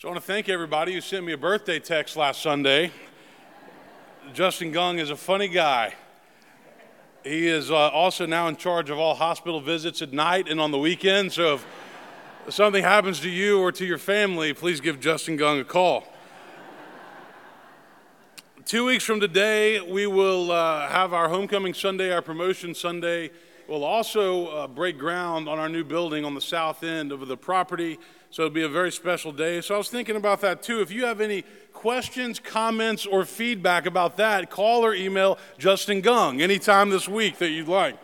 So I want to thank everybody who sent me a birthday text last Sunday. Justin Gung is a funny guy. He is uh, also now in charge of all hospital visits at night and on the weekend. So if something happens to you or to your family, please give Justin Gung a call. Two weeks from today, we will uh, have our homecoming Sunday, our promotion Sunday. We'll also uh, break ground on our new building on the south end of the property. So it'll be a very special day. So I was thinking about that too. If you have any questions, comments, or feedback about that, call or email Justin Gung anytime this week that you'd like.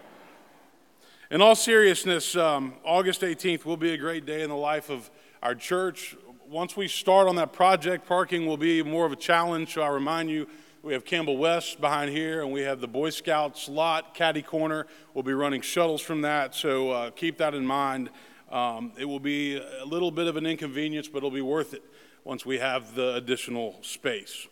In all seriousness, um, August 18th will be a great day in the life of our church. Once we start on that project, parking will be more of a challenge. So I remind you, we have Campbell West behind here, and we have the Boy Scouts lot, Caddy Corner. We'll be running shuttles from that, so uh, keep that in mind. Um, it will be a little bit of an inconvenience, but it'll be worth it once we have the additional space.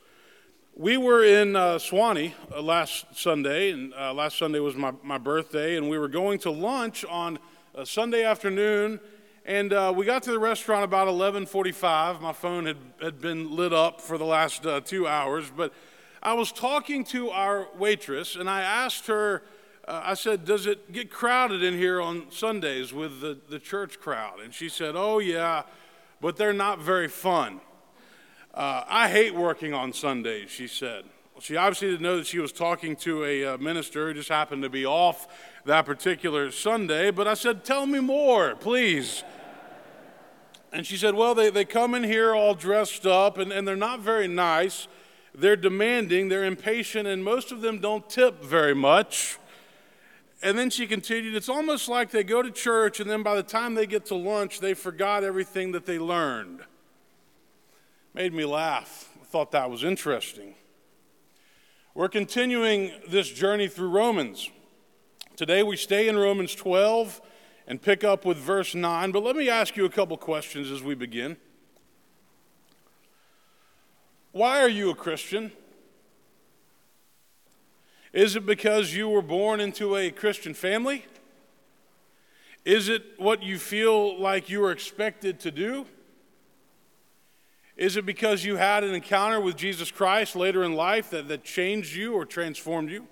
We were in uh, Suwanee uh, last Sunday, and uh, last Sunday was my, my birthday, and we were going to lunch on a Sunday afternoon, and uh, we got to the restaurant about 11:45. My phone had, had been lit up for the last uh, two hours, but I was talking to our waitress, and I asked her uh, I said, Does it get crowded in here on Sundays with the, the church crowd? And she said, Oh, yeah, but they're not very fun. Uh, I hate working on Sundays, she said. She obviously didn't know that she was talking to a uh, minister who just happened to be off that particular Sunday, but I said, Tell me more, please. And she said, Well, they, they come in here all dressed up, and, and they're not very nice. They're demanding, they're impatient, and most of them don't tip very much. And then she continued, It's almost like they go to church, and then by the time they get to lunch, they forgot everything that they learned. Made me laugh. I thought that was interesting. We're continuing this journey through Romans. Today we stay in Romans 12 and pick up with verse 9, but let me ask you a couple questions as we begin. Why are you a Christian? Is it because you were born into a Christian family? Is it what you feel like you were expected to do? Is it because you had an encounter with Jesus Christ later in life that, that changed you or transformed you?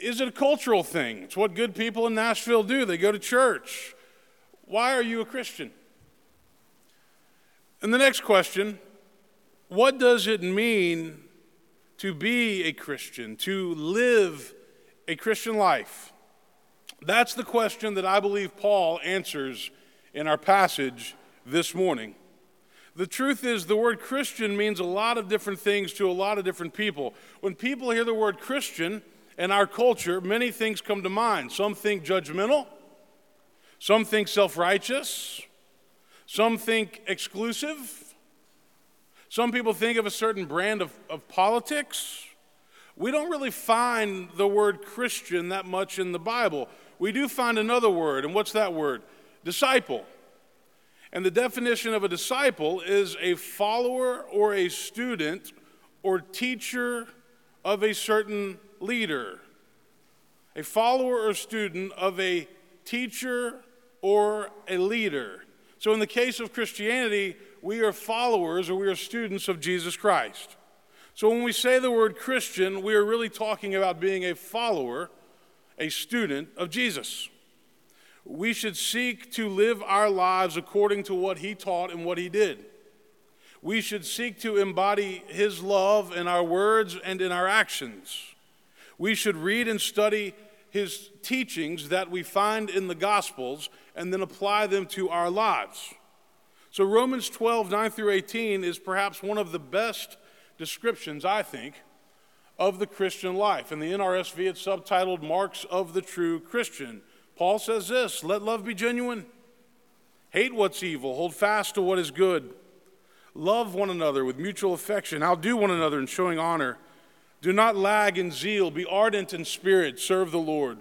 Is it a cultural thing? It's what good people in Nashville do. They go to church. Why are you a Christian? And the next question what does it mean to be a Christian, to live a Christian life? That's the question that I believe Paul answers in our passage this morning. The truth is, the word Christian means a lot of different things to a lot of different people. When people hear the word Christian in our culture, many things come to mind. Some think judgmental, some think self righteous, some think exclusive, some people think of a certain brand of, of politics. We don't really find the word Christian that much in the Bible. We do find another word, and what's that word? Disciple. And the definition of a disciple is a follower or a student or teacher of a certain leader. A follower or student of a teacher or a leader. So, in the case of Christianity, we are followers or we are students of Jesus Christ. So when we say the word Christian, we are really talking about being a follower, a student of Jesus. We should seek to live our lives according to what he taught and what he did. We should seek to embody his love in our words and in our actions. We should read and study his teachings that we find in the Gospels and then apply them to our lives. So, Romans 12, 9 through 18 is perhaps one of the best descriptions, I think, of the Christian life. In the NRSV, it's subtitled Marks of the True Christian. Paul says this Let love be genuine, hate what's evil, hold fast to what is good, love one another with mutual affection, outdo one another in showing honor. Do not lag in zeal, be ardent in spirit, serve the Lord.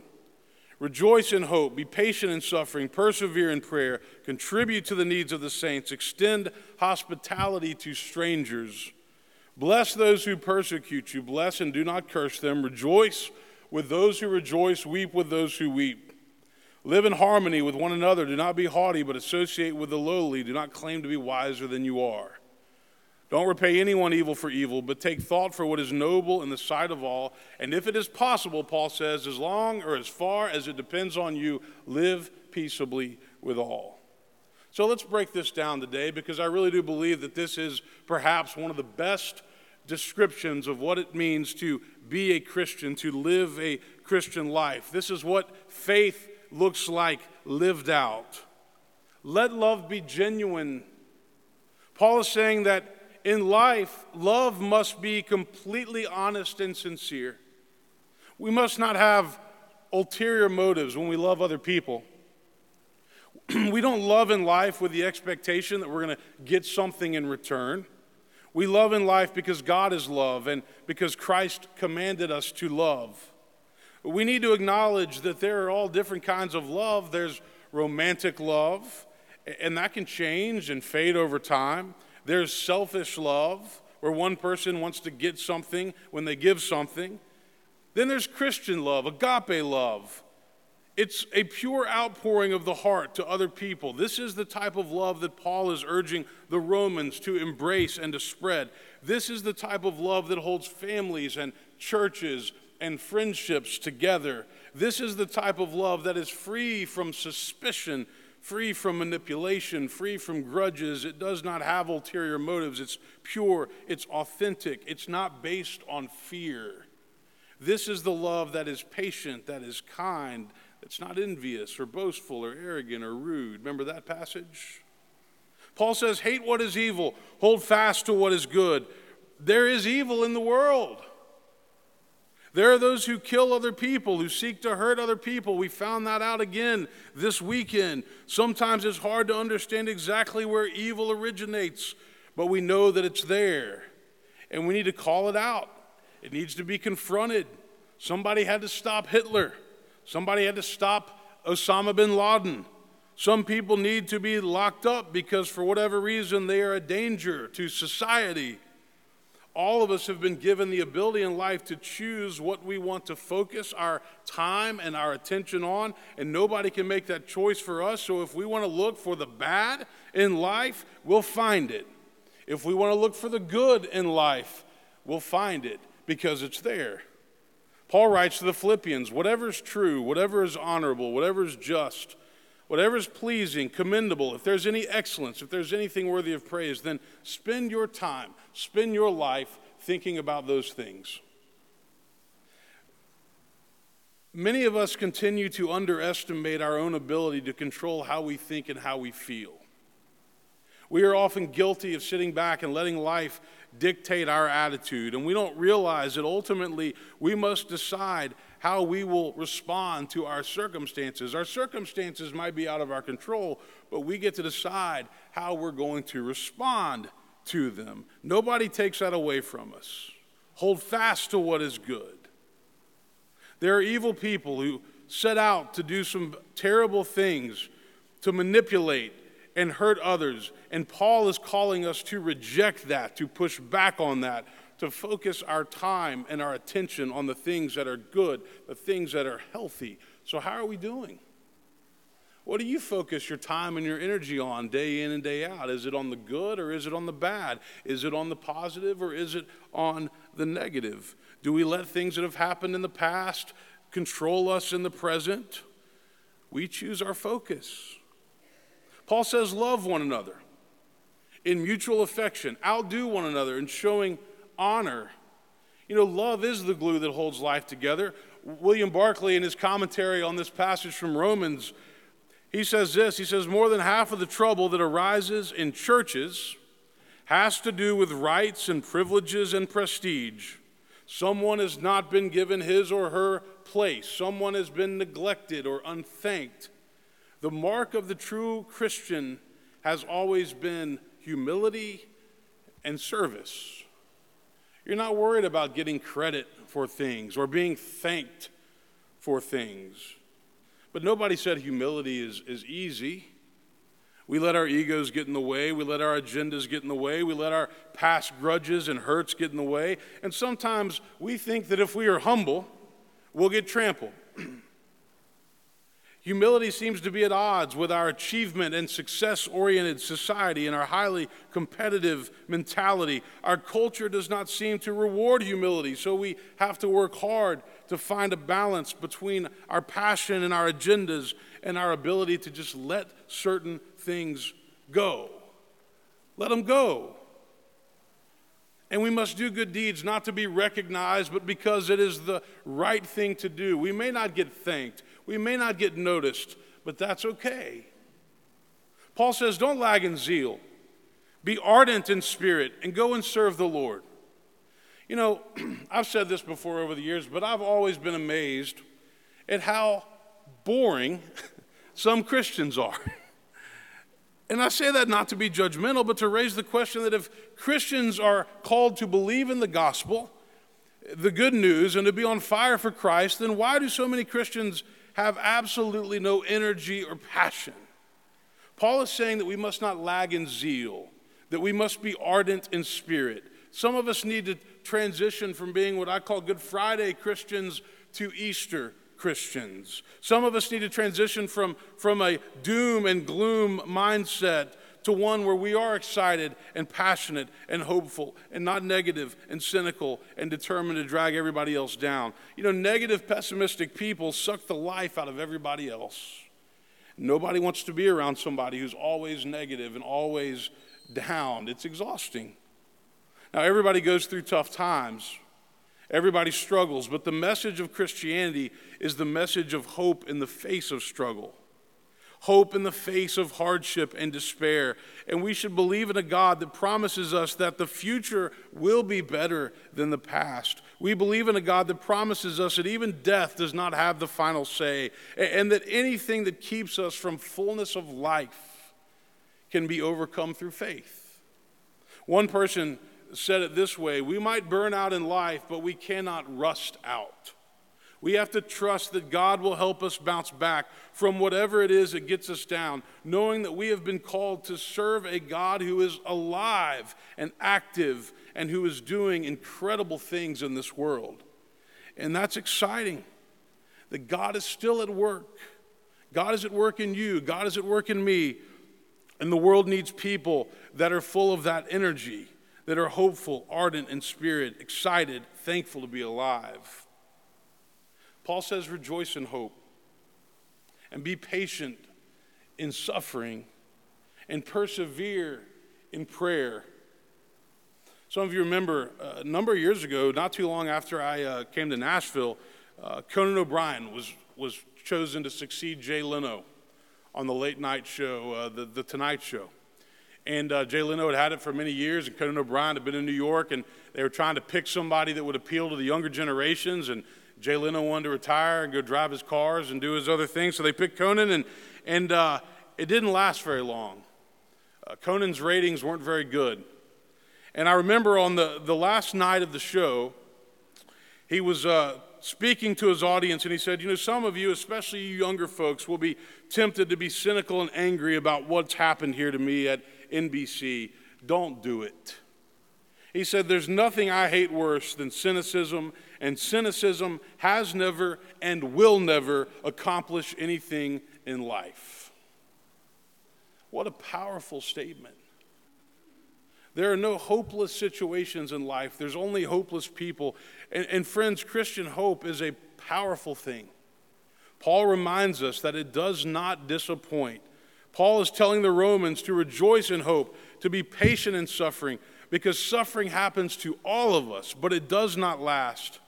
Rejoice in hope, be patient in suffering, persevere in prayer, contribute to the needs of the saints, extend hospitality to strangers. Bless those who persecute you, bless and do not curse them. Rejoice with those who rejoice, weep with those who weep. Live in harmony with one another. Do not be haughty, but associate with the lowly. Do not claim to be wiser than you are. Don't repay anyone evil for evil, but take thought for what is noble in the sight of all. And if it is possible, Paul says, as long or as far as it depends on you, live peaceably with all. So let's break this down today because I really do believe that this is perhaps one of the best descriptions of what it means to be a Christian, to live a Christian life. This is what faith looks like lived out. Let love be genuine. Paul is saying that in life, love must be completely honest and sincere. We must not have ulterior motives when we love other people. we don't love in life with the expectation that we're going to get something in return. We love in life because God is love and because Christ commanded us to love. We need to acknowledge that there are all different kinds of love. There's romantic love, and that can change and fade over time. There's selfish love, where one person wants to get something when they give something. Then there's Christian love, agape love. It's a pure outpouring of the heart to other people. This is the type of love that Paul is urging the Romans to embrace and to spread. This is the type of love that holds families and churches and friendships together. This is the type of love that is free from suspicion free from manipulation, free from grudges. It does not have ulterior motives. It's pure, it's authentic, it's not based on fear. This is the love that is patient, that is kind, that's not envious or boastful or arrogant or rude. Remember that passage? Paul says, Hate what is evil, hold fast to what is good. There is evil in the world. There are those who kill other people, who seek to hurt other people. We found that out again this weekend. Sometimes it's hard to understand exactly where evil originates, but we know that it's there. And we need to call it out. It needs to be confronted. Somebody had to stop Hitler, somebody had to stop Osama bin Laden. Some people need to be locked up because, for whatever reason, they are a danger to society all of us have been given the ability in life to choose what we want to focus our time and our attention on, and nobody can make that choice for us. So if we want to look for the bad in life, we'll find it. If we want to look for the good in life, we'll find it because it's there. Paul writes to the Philippians whatever is true, whatever is honorable, whatever is just, whatever is pleasing, commendable, if there's any excellence, if there's anything worthy of praise, then spend your time Spend your life thinking about those things. Many of us continue to underestimate our own ability to control how we think and how we feel. We are often guilty of sitting back and letting life dictate our attitude, and we don't realize that ultimately we must decide how we will respond to our circumstances. Our circumstances might be out of our control, but we get to decide how we're going to respond to them. Nobody takes that away from us. Hold fast to what is good. There are evil people who set out to do some terrible things, to manipulate and hurt others. And Paul is calling us to reject that, to push back on that, to focus our time and our attention on the things that are good, the things that are healthy. So, how are we doing? What do you focus your time and your energy on day in and day out? Is it on the good or is it on the bad? Is it on the positive or is it on the negative? Do we let things that have happened in the past control us in the present? We choose our focus. Paul says, Love one another in mutual affection, outdo one another in showing honor. You know, love is the glue that holds life together. William Barclay, in his commentary on this passage from Romans, he says this he says, more than half of the trouble that arises in churches has to do with rights and privileges and prestige. Someone has not been given his or her place, someone has been neglected or unthanked. The mark of the true Christian has always been humility and service. You're not worried about getting credit for things or being thanked for things. But nobody said humility is, is easy. We let our egos get in the way. We let our agendas get in the way. We let our past grudges and hurts get in the way. And sometimes we think that if we are humble, we'll get trampled. Humility seems to be at odds with our achievement and success oriented society and our highly competitive mentality. Our culture does not seem to reward humility, so we have to work hard to find a balance between our passion and our agendas and our ability to just let certain things go. Let them go. And we must do good deeds not to be recognized, but because it is the right thing to do. We may not get thanked, we may not get noticed, but that's okay. Paul says, Don't lag in zeal. Be ardent in spirit and go and serve the Lord. You know, I've said this before over the years, but I've always been amazed at how boring some Christians are. And I say that not to be judgmental, but to raise the question that if Christians are called to believe in the gospel, the good news, and to be on fire for Christ, then why do so many Christians have absolutely no energy or passion. Paul is saying that we must not lag in zeal, that we must be ardent in spirit. Some of us need to transition from being what I call Good Friday Christians to Easter Christians. Some of us need to transition from, from a doom and gloom mindset to one where we are excited and passionate and hopeful and not negative and cynical and determined to drag everybody else down. You know, negative, pessimistic people suck the life out of everybody else. Nobody wants to be around somebody who's always negative and always down. It's exhausting. Now, everybody goes through tough times. Everybody struggles, but the message of Christianity is the message of hope in the face of struggle hope in the face of hardship and despair. And we should believe in a God that promises us that the future will be better than the past. We believe in a God that promises us that even death does not have the final say, and that anything that keeps us from fullness of life can be overcome through faith. One person said it this way We might burn out in life, but we cannot rust out. We have to trust that God will help us bounce back from whatever it is that gets us down, knowing that we have been called to serve a God who is alive and active and who is doing incredible things in this world. And that's exciting that God is still at work. God is at work in you, God is at work in me. And the world needs people that are full of that energy, that are hopeful, ardent in spirit, excited, thankful to be alive. Paul says, rejoice in hope and be patient in suffering and persevere in prayer. Some of you remember uh, a number of years ago, not too long after I uh, came to Nashville, uh, Conan O'Brien was, was chosen to succeed Jay Leno on the late night show, uh, the, the Tonight Show. And uh, Jay Leno had had it for many years, and Conan O'Brien had been in New York, and they were trying to pick somebody that would appeal to the younger generations. And Jay Leno wanted to retire and go drive his cars and do his other things, so they picked Conan, and, and uh, it didn't last very long. Uh, Conan's ratings weren't very good. And I remember on the, the last night of the show, he was uh, speaking to his audience, and he said, You know, some of you, especially you younger folks, will be tempted to be cynical and angry about what's happened here to me at NBC. Don't do it. He said, There's nothing I hate worse than cynicism and cynicism has never and will never accomplish anything in life. What a powerful statement. There are no hopeless situations in life, there's only hopeless people. And, and, friends, Christian hope is a powerful thing. Paul reminds us that it does not disappoint. Paul is telling the Romans to rejoice in hope, to be patient in suffering, because suffering happens to all of us, but it does not last.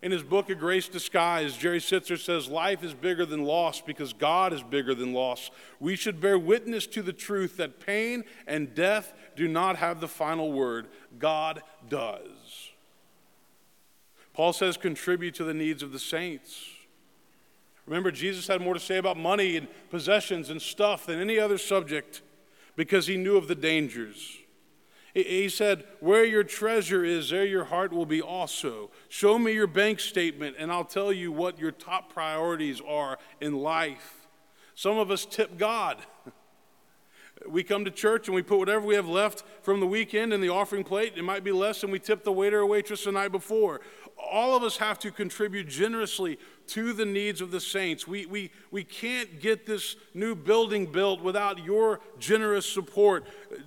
In his book, A Grace Disguised, Jerry Sittser says, Life is bigger than loss because God is bigger than loss. We should bear witness to the truth that pain and death do not have the final word. God does. Paul says, contribute to the needs of the saints. Remember, Jesus had more to say about money and possessions and stuff than any other subject because he knew of the dangers. He said, Where your treasure is, there your heart will be also. Show me your bank statement, and I'll tell you what your top priorities are in life. Some of us tip God. We come to church and we put whatever we have left from the weekend in the offering plate. It might be less than we tip the waiter or waitress the night before. All of us have to contribute generously to the needs of the saints. We, we, we can't get this new building built without your generous support.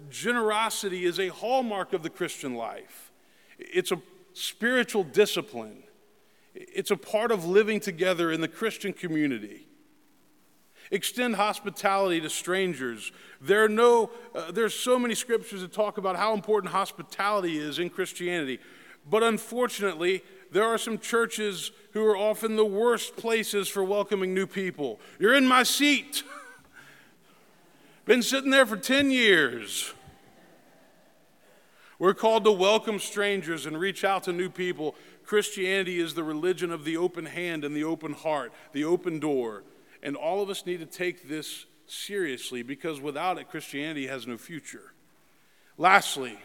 Generosity is a hallmark of the Christian life, it's a spiritual discipline, it's a part of living together in the Christian community. Extend hospitality to strangers. There are no, uh, there's so many scriptures that talk about how important hospitality is in Christianity. But unfortunately, there are some churches who are often the worst places for welcoming new people. You're in my seat. Been sitting there for 10 years. We're called to welcome strangers and reach out to new people. Christianity is the religion of the open hand and the open heart, the open door. And all of us need to take this seriously because without it, Christianity has no future. Lastly,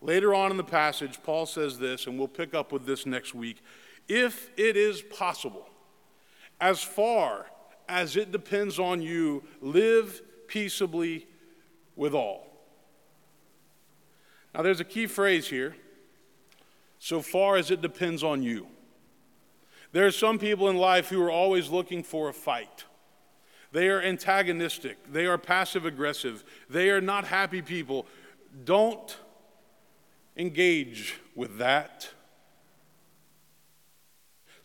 later on in the passage, Paul says this, and we'll pick up with this next week. If it is possible, as far as it depends on you, live peaceably with all. Now, there's a key phrase here so far as it depends on you. There are some people in life who are always looking for a fight. They are antagonistic. They are passive aggressive. They are not happy people. Don't engage with that.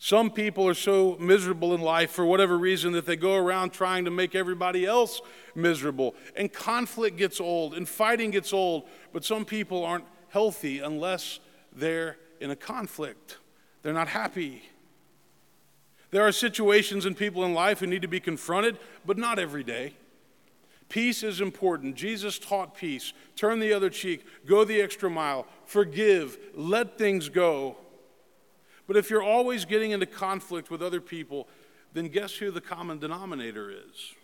Some people are so miserable in life for whatever reason that they go around trying to make everybody else miserable. And conflict gets old and fighting gets old. But some people aren't healthy unless they're in a conflict, they're not happy. There are situations and people in life who need to be confronted, but not every day. Peace is important. Jesus taught peace. Turn the other cheek, go the extra mile, forgive, let things go. But if you're always getting into conflict with other people, then guess who the common denominator is?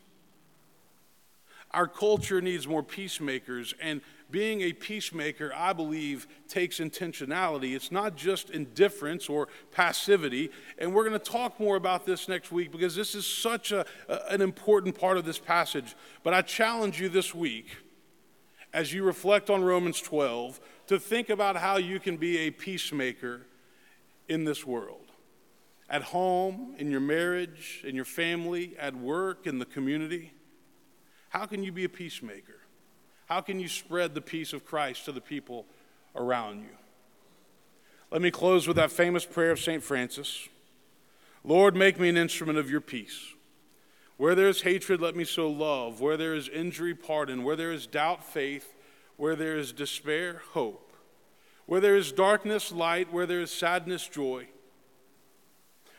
Our culture needs more peacemakers, and being a peacemaker, I believe, takes intentionality. It's not just indifference or passivity. And we're going to talk more about this next week because this is such a, an important part of this passage. But I challenge you this week, as you reflect on Romans 12, to think about how you can be a peacemaker in this world. At home, in your marriage, in your family, at work, in the community. How can you be a peacemaker? How can you spread the peace of Christ to the people around you? Let me close with that famous prayer of St. Francis Lord, make me an instrument of your peace. Where there is hatred, let me sow love. Where there is injury, pardon. Where there is doubt, faith. Where there is despair, hope. Where there is darkness, light. Where there is sadness, joy.